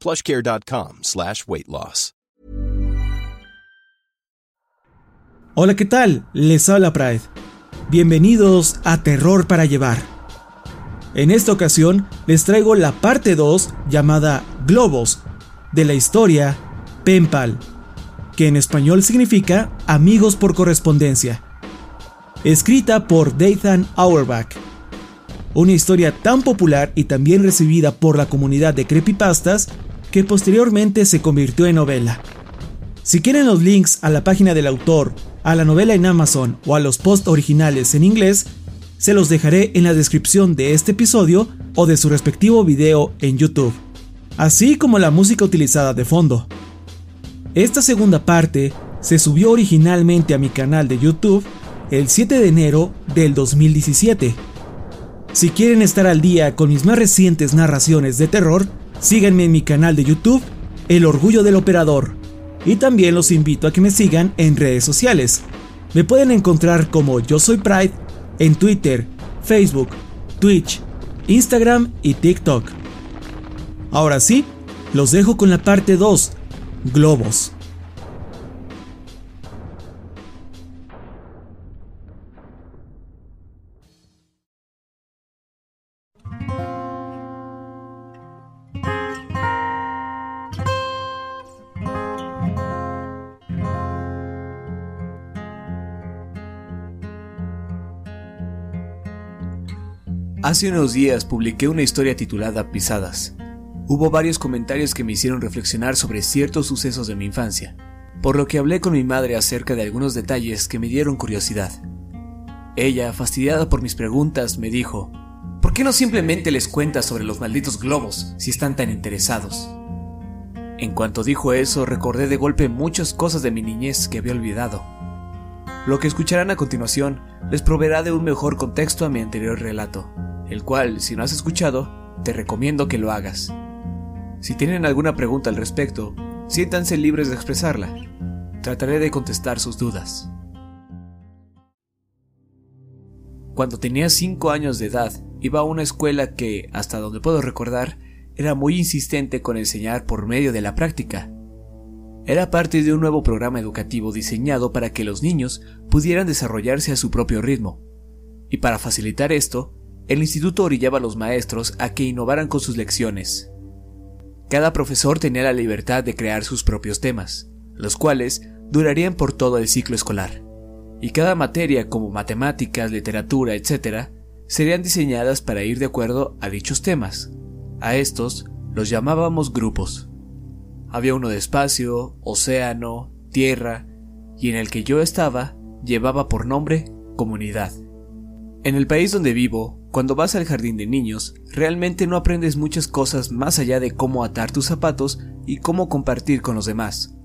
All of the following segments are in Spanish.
plushcare.com slash weight loss. Hola, ¿qué tal? Les habla Pride. Bienvenidos a Terror para Llevar. En esta ocasión les traigo la parte 2 llamada Globos de la historia Penpal, que en español significa amigos por correspondencia. Escrita por Dathan Auerbach. Una historia tan popular y tan bien recibida por la comunidad de creepypastas que posteriormente se convirtió en novela. Si quieren los links a la página del autor, a la novela en Amazon o a los posts originales en inglés, se los dejaré en la descripción de este episodio o de su respectivo video en YouTube, así como la música utilizada de fondo. Esta segunda parte se subió originalmente a mi canal de YouTube el 7 de enero del 2017. Si quieren estar al día con mis más recientes narraciones de terror, síganme en mi canal de YouTube, El Orgullo del Operador, y también los invito a que me sigan en redes sociales. Me pueden encontrar como Yo Soy Pride en Twitter, Facebook, Twitch, Instagram y TikTok. Ahora sí, los dejo con la parte 2, Globos. Hace unos días publiqué una historia titulada Pisadas. Hubo varios comentarios que me hicieron reflexionar sobre ciertos sucesos de mi infancia, por lo que hablé con mi madre acerca de algunos detalles que me dieron curiosidad. Ella, fastidiada por mis preguntas, me dijo, ¿por qué no simplemente les cuentas sobre los malditos globos si están tan interesados? En cuanto dijo eso, recordé de golpe muchas cosas de mi niñez que había olvidado. Lo que escucharán a continuación les proveerá de un mejor contexto a mi anterior relato el cual, si no has escuchado, te recomiendo que lo hagas. Si tienen alguna pregunta al respecto, siéntanse libres de expresarla. Trataré de contestar sus dudas. Cuando tenía 5 años de edad, iba a una escuela que, hasta donde puedo recordar, era muy insistente con enseñar por medio de la práctica. Era parte de un nuevo programa educativo diseñado para que los niños pudieran desarrollarse a su propio ritmo. Y para facilitar esto, el instituto orillaba a los maestros a que innovaran con sus lecciones. Cada profesor tenía la libertad de crear sus propios temas, los cuales durarían por todo el ciclo escolar, y cada materia como matemáticas, literatura, etc., serían diseñadas para ir de acuerdo a dichos temas. A estos los llamábamos grupos. Había uno de espacio, océano, tierra, y en el que yo estaba llevaba por nombre comunidad. En el país donde vivo, cuando vas al jardín de niños, realmente no aprendes muchas cosas más allá de cómo atar tus zapatos y cómo compartir con los demás,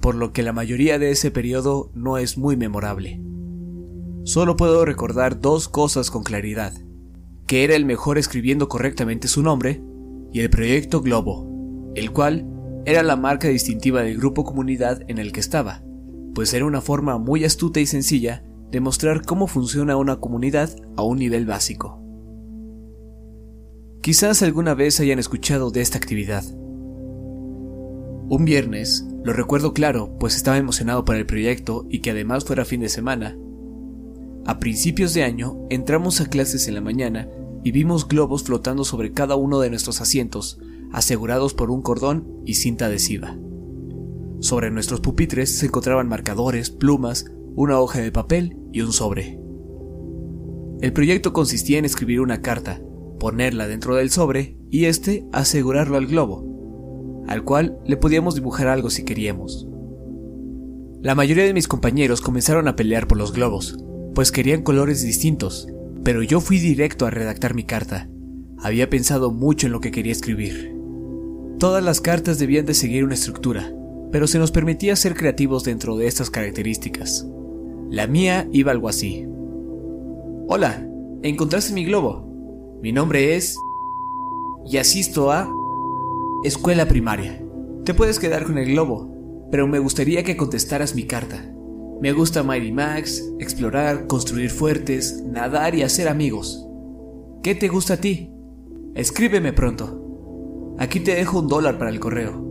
por lo que la mayoría de ese periodo no es muy memorable. Solo puedo recordar dos cosas con claridad, que era el mejor escribiendo correctamente su nombre y el proyecto Globo, el cual era la marca distintiva del grupo comunidad en el que estaba, pues era una forma muy astuta y sencilla de mostrar cómo funciona una comunidad a un nivel básico. Quizás alguna vez hayan escuchado de esta actividad. Un viernes, lo recuerdo claro, pues estaba emocionado por el proyecto y que además fuera fin de semana. A principios de año entramos a clases en la mañana y vimos globos flotando sobre cada uno de nuestros asientos, asegurados por un cordón y cinta adhesiva. Sobre nuestros pupitres se encontraban marcadores, plumas, una hoja de papel y un sobre. El proyecto consistía en escribir una carta, ponerla dentro del sobre y este asegurarlo al globo, al cual le podíamos dibujar algo si queríamos. La mayoría de mis compañeros comenzaron a pelear por los globos, pues querían colores distintos, pero yo fui directo a redactar mi carta. Había pensado mucho en lo que quería escribir. Todas las cartas debían de seguir una estructura, pero se nos permitía ser creativos dentro de estas características. La mía iba algo así. Hola, encontraste mi globo. Mi nombre es... y asisto a... escuela primaria. Te puedes quedar con el globo, pero me gustaría que contestaras mi carta. Me gusta Mighty Max, explorar, construir fuertes, nadar y hacer amigos. ¿Qué te gusta a ti? Escríbeme pronto. Aquí te dejo un dólar para el correo.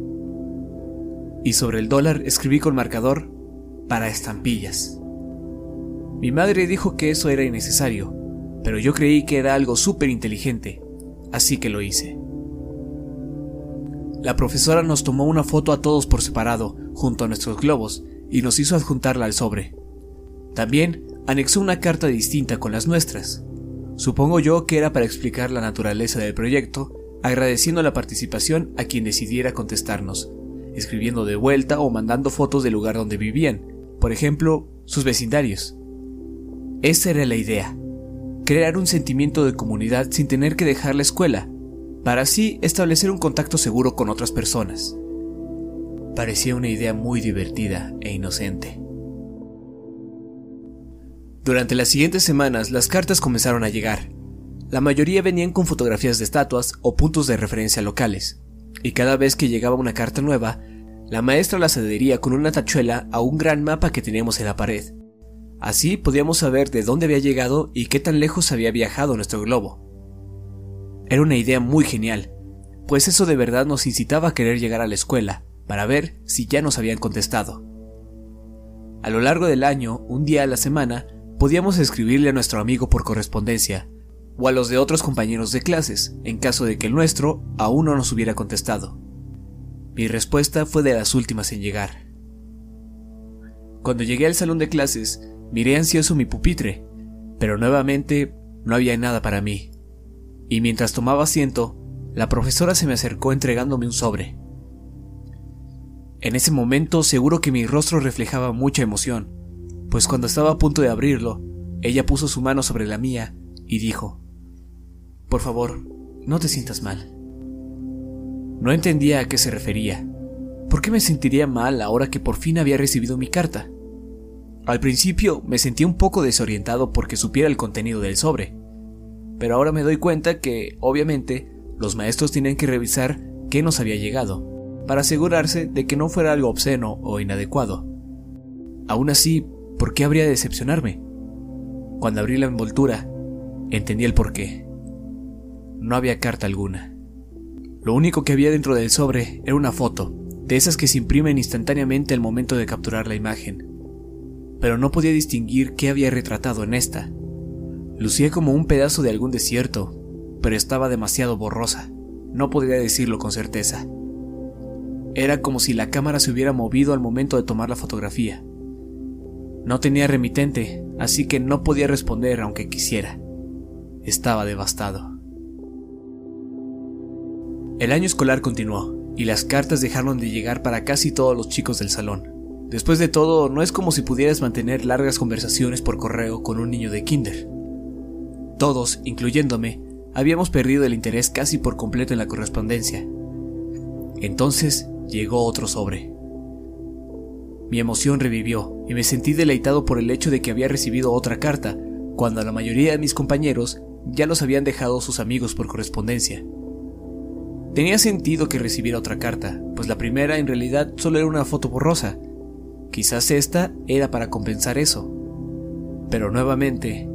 Y sobre el dólar escribí con marcador para estampillas. Mi madre dijo que eso era innecesario, pero yo creí que era algo súper inteligente, así que lo hice. La profesora nos tomó una foto a todos por separado, junto a nuestros globos, y nos hizo adjuntarla al sobre. También anexó una carta distinta con las nuestras. Supongo yo que era para explicar la naturaleza del proyecto, agradeciendo la participación a quien decidiera contestarnos, escribiendo de vuelta o mandando fotos del lugar donde vivían, por ejemplo, sus vecindarios. Esa era la idea, crear un sentimiento de comunidad sin tener que dejar la escuela, para así establecer un contacto seguro con otras personas parecía una idea muy divertida e inocente. Durante las siguientes semanas las cartas comenzaron a llegar. La mayoría venían con fotografías de estatuas o puntos de referencia locales, y cada vez que llegaba una carta nueva, la maestra las adhería con una tachuela a un gran mapa que teníamos en la pared. Así podíamos saber de dónde había llegado y qué tan lejos había viajado nuestro globo. Era una idea muy genial, pues eso de verdad nos incitaba a querer llegar a la escuela, para ver si ya nos habían contestado. A lo largo del año, un día a la semana, podíamos escribirle a nuestro amigo por correspondencia, o a los de otros compañeros de clases, en caso de que el nuestro aún no nos hubiera contestado. Mi respuesta fue de las últimas en llegar. Cuando llegué al salón de clases, miré ansioso mi pupitre, pero nuevamente no había nada para mí. Y mientras tomaba asiento, la profesora se me acercó entregándome un sobre. En ese momento seguro que mi rostro reflejaba mucha emoción, pues cuando estaba a punto de abrirlo, ella puso su mano sobre la mía y dijo, Por favor, no te sientas mal. No entendía a qué se refería. ¿Por qué me sentiría mal ahora que por fin había recibido mi carta? Al principio me sentí un poco desorientado porque supiera el contenido del sobre, pero ahora me doy cuenta que, obviamente, los maestros tienen que revisar qué nos había llegado para asegurarse de que no fuera algo obsceno o inadecuado. Aún así, ¿por qué habría de decepcionarme? Cuando abrí la envoltura, entendí el porqué. No había carta alguna. Lo único que había dentro del sobre era una foto, de esas que se imprimen instantáneamente al momento de capturar la imagen. Pero no podía distinguir qué había retratado en esta. Lucía como un pedazo de algún desierto, pero estaba demasiado borrosa. No podía decirlo con certeza. Era como si la cámara se hubiera movido al momento de tomar la fotografía. No tenía remitente, así que no podía responder aunque quisiera. Estaba devastado. El año escolar continuó, y las cartas dejaron de llegar para casi todos los chicos del salón. Después de todo, no es como si pudieras mantener largas conversaciones por correo con un niño de kinder. Todos, incluyéndome, habíamos perdido el interés casi por completo en la correspondencia. Entonces llegó otro sobre. Mi emoción revivió y me sentí deleitado por el hecho de que había recibido otra carta, cuando la mayoría de mis compañeros ya los habían dejado sus amigos por correspondencia. Tenía sentido que recibiera otra carta, pues la primera en realidad solo era una foto borrosa. Quizás esta era para compensar eso. Pero nuevamente,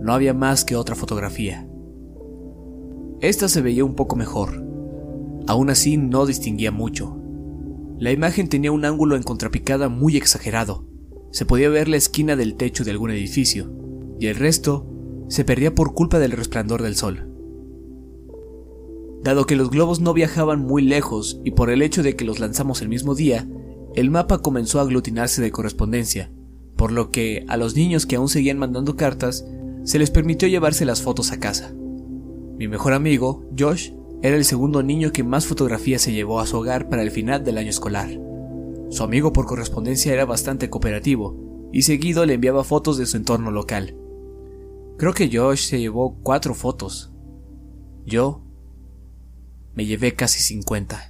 no había más que otra fotografía. Esta se veía un poco mejor. Aún así no distinguía mucho. La imagen tenía un ángulo en contrapicada muy exagerado. Se podía ver la esquina del techo de algún edificio, y el resto se perdía por culpa del resplandor del sol. Dado que los globos no viajaban muy lejos y por el hecho de que los lanzamos el mismo día, el mapa comenzó a aglutinarse de correspondencia, por lo que a los niños que aún seguían mandando cartas se les permitió llevarse las fotos a casa. Mi mejor amigo, Josh, era el segundo niño que más fotografías se llevó a su hogar para el final del año escolar. Su amigo por correspondencia era bastante cooperativo y seguido le enviaba fotos de su entorno local. Creo que Josh se llevó cuatro fotos. Yo me llevé casi 50.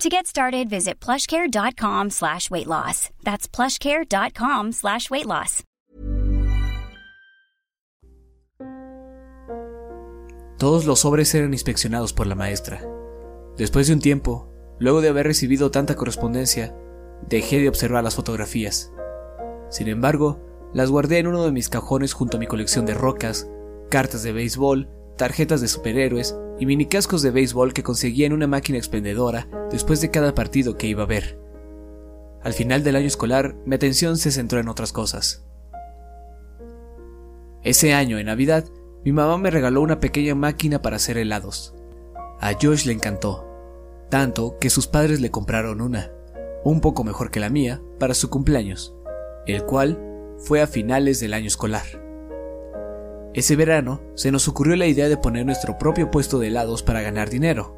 To get started, visit plushcare.com slash weight loss. That's plushcare.com slash weight loss. Todos los sobres eran inspeccionados por la maestra. Después de un tiempo, luego de haber recibido tanta correspondencia, dejé de observar las fotografías. Sin embargo, las guardé en uno de mis cajones junto a mi colección de rocas, cartas de béisbol, tarjetas de superhéroes y mini cascos de béisbol que conseguía en una máquina expendedora después de cada partido que iba a ver. Al final del año escolar, mi atención se centró en otras cosas. Ese año, en Navidad, mi mamá me regaló una pequeña máquina para hacer helados. A Josh le encantó, tanto que sus padres le compraron una, un poco mejor que la mía, para su cumpleaños, el cual fue a finales del año escolar. Ese verano se nos ocurrió la idea de poner nuestro propio puesto de helados para ganar dinero.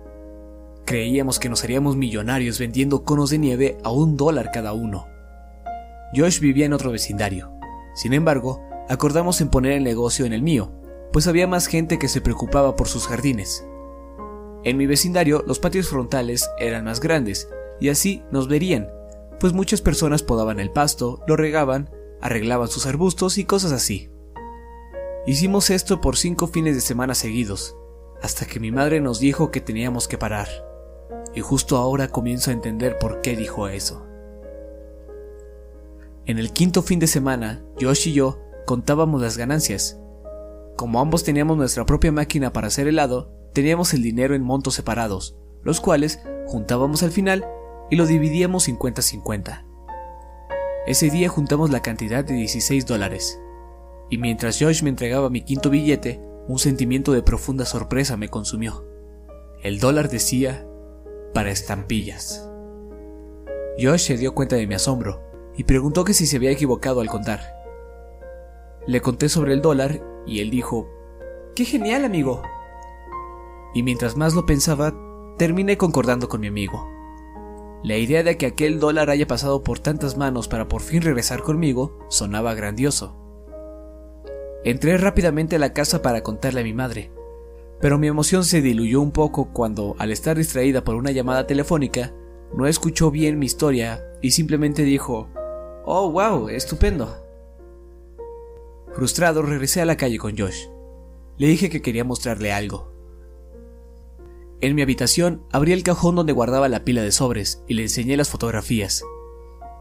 Creíamos que nos haríamos millonarios vendiendo conos de nieve a un dólar cada uno. Josh vivía en otro vecindario. Sin embargo, acordamos en poner el negocio en el mío, pues había más gente que se preocupaba por sus jardines. En mi vecindario los patios frontales eran más grandes, y así nos verían, pues muchas personas podaban el pasto, lo regaban, arreglaban sus arbustos y cosas así. Hicimos esto por cinco fines de semana seguidos, hasta que mi madre nos dijo que teníamos que parar. Y justo ahora comienzo a entender por qué dijo eso. En el quinto fin de semana, Josh y yo contábamos las ganancias. Como ambos teníamos nuestra propia máquina para hacer helado, teníamos el dinero en montos separados, los cuales juntábamos al final y lo dividíamos 50-50. Ese día juntamos la cantidad de 16 dólares, y mientras Josh me entregaba mi quinto billete, un sentimiento de profunda sorpresa me consumió. El dólar decía para estampillas. Josh se dio cuenta de mi asombro y preguntó que si se había equivocado al contar. Le conté sobre el dólar y él dijo, ¡Qué genial, amigo! Y mientras más lo pensaba, terminé concordando con mi amigo. La idea de que aquel dólar haya pasado por tantas manos para por fin regresar conmigo sonaba grandioso. Entré rápidamente a la casa para contarle a mi madre, pero mi emoción se diluyó un poco cuando, al estar distraída por una llamada telefónica, no escuchó bien mi historia y simplemente dijo, Oh, wow, estupendo. Frustrado, regresé a la calle con Josh. Le dije que quería mostrarle algo. En mi habitación abrí el cajón donde guardaba la pila de sobres y le enseñé las fotografías.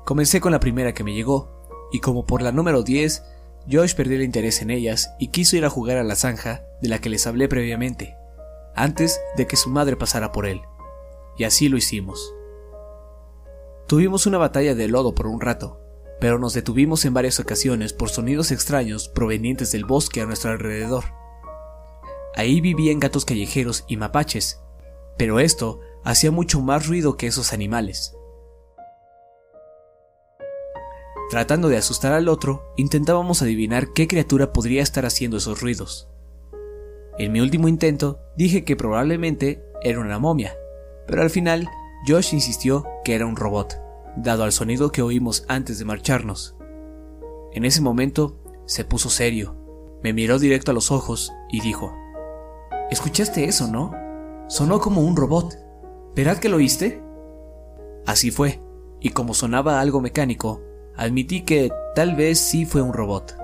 Comencé con la primera que me llegó, y como por la número 10, Josh perdió el interés en ellas y quiso ir a jugar a la zanja de la que les hablé previamente, antes de que su madre pasara por él. Y así lo hicimos. Tuvimos una batalla de lodo por un rato, pero nos detuvimos en varias ocasiones por sonidos extraños provenientes del bosque a nuestro alrededor. Ahí vivían gatos callejeros y mapaches, pero esto hacía mucho más ruido que esos animales. Tratando de asustar al otro, intentábamos adivinar qué criatura podría estar haciendo esos ruidos. En mi último intento dije que probablemente era una momia, pero al final Josh insistió que era un robot, dado al sonido que oímos antes de marcharnos. En ese momento se puso serio, me miró directo a los ojos y dijo, ¿Escuchaste eso, no? Sonó como un robot. ¿Verdad que lo oíste? Así fue, y como sonaba algo mecánico, admití que tal vez sí fue un robot.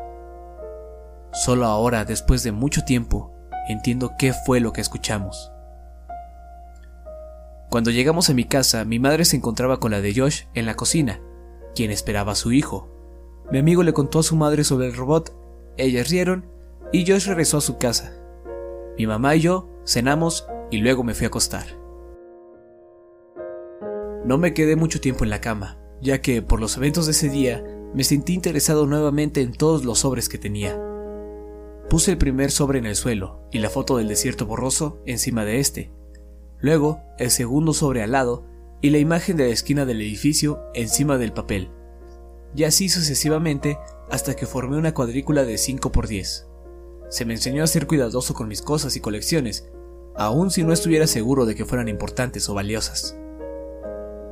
Solo ahora, después de mucho tiempo, entiendo qué fue lo que escuchamos. Cuando llegamos a mi casa, mi madre se encontraba con la de Josh en la cocina, quien esperaba a su hijo. Mi amigo le contó a su madre sobre el robot, ellas rieron y Josh regresó a su casa. Mi mamá y yo cenamos y luego me fui a acostar. No me quedé mucho tiempo en la cama, ya que por los eventos de ese día me sentí interesado nuevamente en todos los sobres que tenía. Puse el primer sobre en el suelo y la foto del desierto borroso encima de este, luego el segundo sobre al lado y la imagen de la esquina del edificio encima del papel, y así sucesivamente hasta que formé una cuadrícula de 5 por 10. Se me enseñó a ser cuidadoso con mis cosas y colecciones, aun si no estuviera seguro de que fueran importantes o valiosas.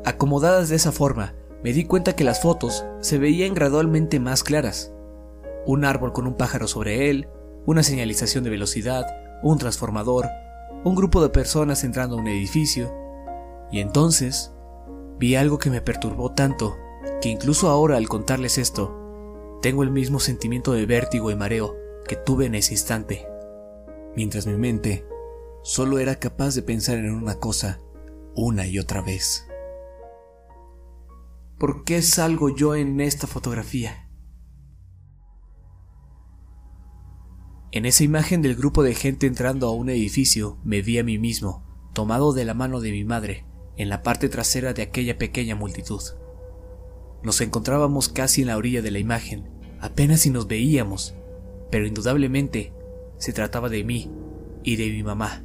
Acomodadas de esa forma, me di cuenta que las fotos se veían gradualmente más claras. Un árbol con un pájaro sobre él, una señalización de velocidad, un transformador, un grupo de personas entrando a un edificio, y entonces vi algo que me perturbó tanto que incluso ahora al contarles esto, tengo el mismo sentimiento de vértigo y mareo que tuve en ese instante, mientras mi mente solo era capaz de pensar en una cosa una y otra vez. ¿Por qué salgo yo en esta fotografía? En esa imagen del grupo de gente entrando a un edificio me vi a mí mismo, tomado de la mano de mi madre, en la parte trasera de aquella pequeña multitud. Nos encontrábamos casi en la orilla de la imagen, apenas si nos veíamos, pero indudablemente se trataba de mí y de mi mamá.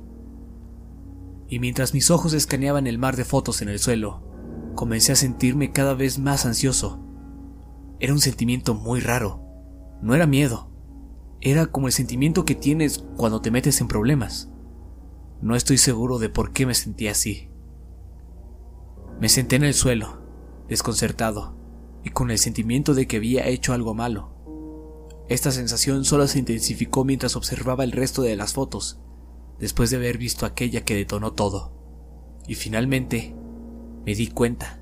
Y mientras mis ojos escaneaban el mar de fotos en el suelo, comencé a sentirme cada vez más ansioso. Era un sentimiento muy raro. No era miedo, era como el sentimiento que tienes cuando te metes en problemas. No estoy seguro de por qué me sentía así. Me senté en el suelo, desconcertado, y con el sentimiento de que había hecho algo malo. Esta sensación solo se intensificó mientras observaba el resto de las fotos, después de haber visto aquella que detonó todo. Y finalmente, me di cuenta.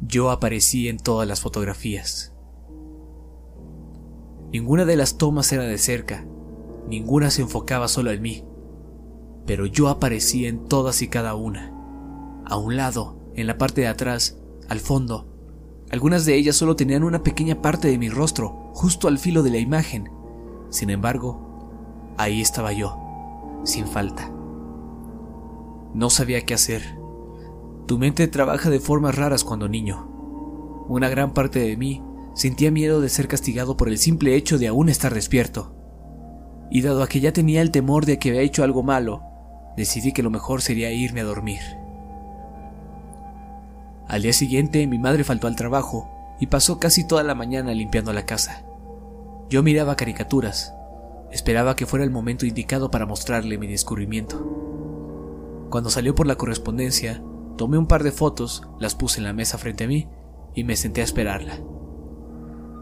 Yo aparecí en todas las fotografías. Ninguna de las tomas era de cerca, ninguna se enfocaba solo en mí, pero yo aparecí en todas y cada una. A un lado, en la parte de atrás, al fondo, algunas de ellas solo tenían una pequeña parte de mi rostro, justo al filo de la imagen. Sin embargo, ahí estaba yo, sin falta. No sabía qué hacer. Tu mente trabaja de formas raras cuando niño. Una gran parte de mí Sentía miedo de ser castigado por el simple hecho de aún estar despierto. Y dado a que ya tenía el temor de que había hecho algo malo, decidí que lo mejor sería irme a dormir. Al día siguiente mi madre faltó al trabajo y pasó casi toda la mañana limpiando la casa. Yo miraba caricaturas, esperaba que fuera el momento indicado para mostrarle mi descubrimiento. Cuando salió por la correspondencia, tomé un par de fotos, las puse en la mesa frente a mí y me senté a esperarla.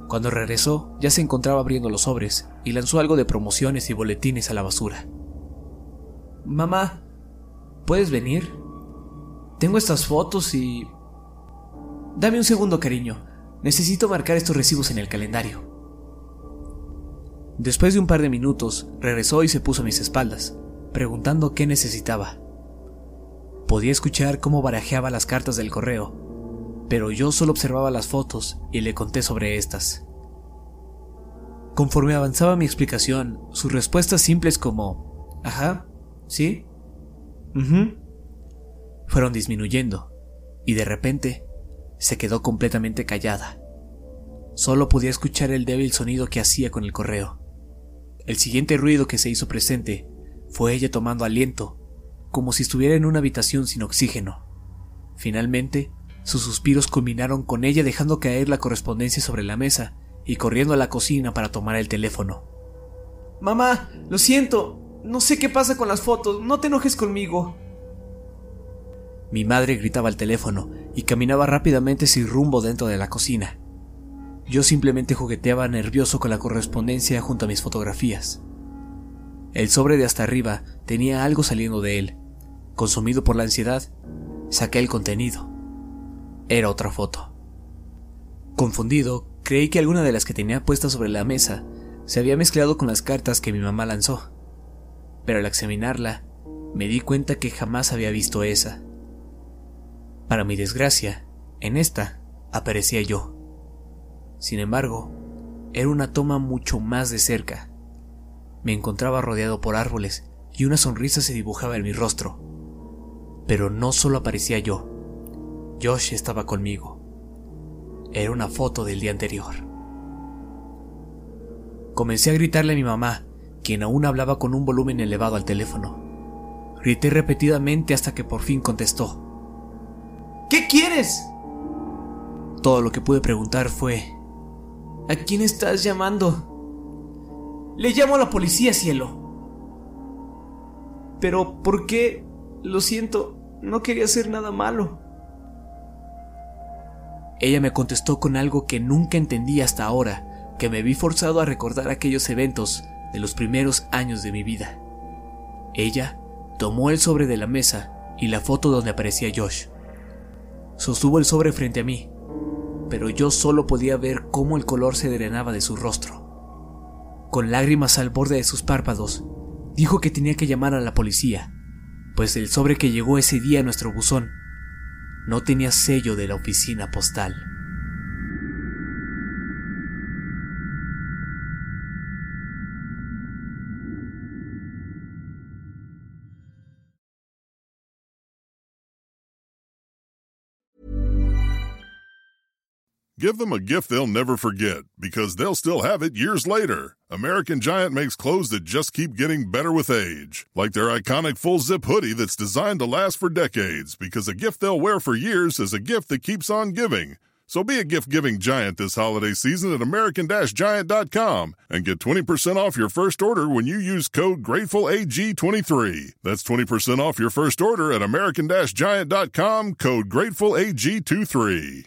Cuando regresó, ya se encontraba abriendo los sobres y lanzó algo de promociones y boletines a la basura. Mamá, ¿puedes venir? Tengo estas fotos y... Dame un segundo, cariño. Necesito marcar estos recibos en el calendario. Después de un par de minutos, regresó y se puso a mis espaldas, preguntando qué necesitaba. Podía escuchar cómo barajeaba las cartas del correo pero yo solo observaba las fotos y le conté sobre estas. Conforme avanzaba mi explicación, sus respuestas simples como, ajá, sí, fueron disminuyendo, y de repente se quedó completamente callada. Solo podía escuchar el débil sonido que hacía con el correo. El siguiente ruido que se hizo presente fue ella tomando aliento, como si estuviera en una habitación sin oxígeno. Finalmente, sus suspiros culminaron con ella dejando caer la correspondencia sobre la mesa y corriendo a la cocina para tomar el teléfono. Mamá, lo siento. No sé qué pasa con las fotos. No te enojes conmigo. Mi madre gritaba al teléfono y caminaba rápidamente sin rumbo dentro de la cocina. Yo simplemente jugueteaba nervioso con la correspondencia junto a mis fotografías. El sobre de hasta arriba tenía algo saliendo de él. Consumido por la ansiedad, saqué el contenido. Era otra foto. Confundido, creí que alguna de las que tenía puestas sobre la mesa se había mezclado con las cartas que mi mamá lanzó. Pero al examinarla, me di cuenta que jamás había visto esa. Para mi desgracia, en esta aparecía yo. Sin embargo, era una toma mucho más de cerca. Me encontraba rodeado por árboles y una sonrisa se dibujaba en mi rostro. Pero no solo aparecía yo, Josh estaba conmigo. Era una foto del día anterior. Comencé a gritarle a mi mamá, quien aún hablaba con un volumen elevado al teléfono. Grité repetidamente hasta que por fin contestó. ¿Qué quieres? Todo lo que pude preguntar fue... ¿A quién estás llamando? Le llamo a la policía, cielo. Pero, ¿por qué? Lo siento, no quería hacer nada malo. Ella me contestó con algo que nunca entendí hasta ahora, que me vi forzado a recordar aquellos eventos de los primeros años de mi vida. Ella tomó el sobre de la mesa y la foto donde aparecía Josh. Sostuvo el sobre frente a mí, pero yo solo podía ver cómo el color se drenaba de su rostro. Con lágrimas al borde de sus párpados, dijo que tenía que llamar a la policía, pues el sobre que llegó ese día a nuestro buzón no tenía sello de la oficina postal. Give them a gift they'll never forget because they'll still have it years later. American Giant makes clothes that just keep getting better with age, like their iconic full zip hoodie that's designed to last for decades because a gift they'll wear for years is a gift that keeps on giving. So be a gift giving giant this holiday season at American Giant.com and get 20% off your first order when you use code GratefulAG23. That's 20% off your first order at American Giant.com, code GratefulAG23.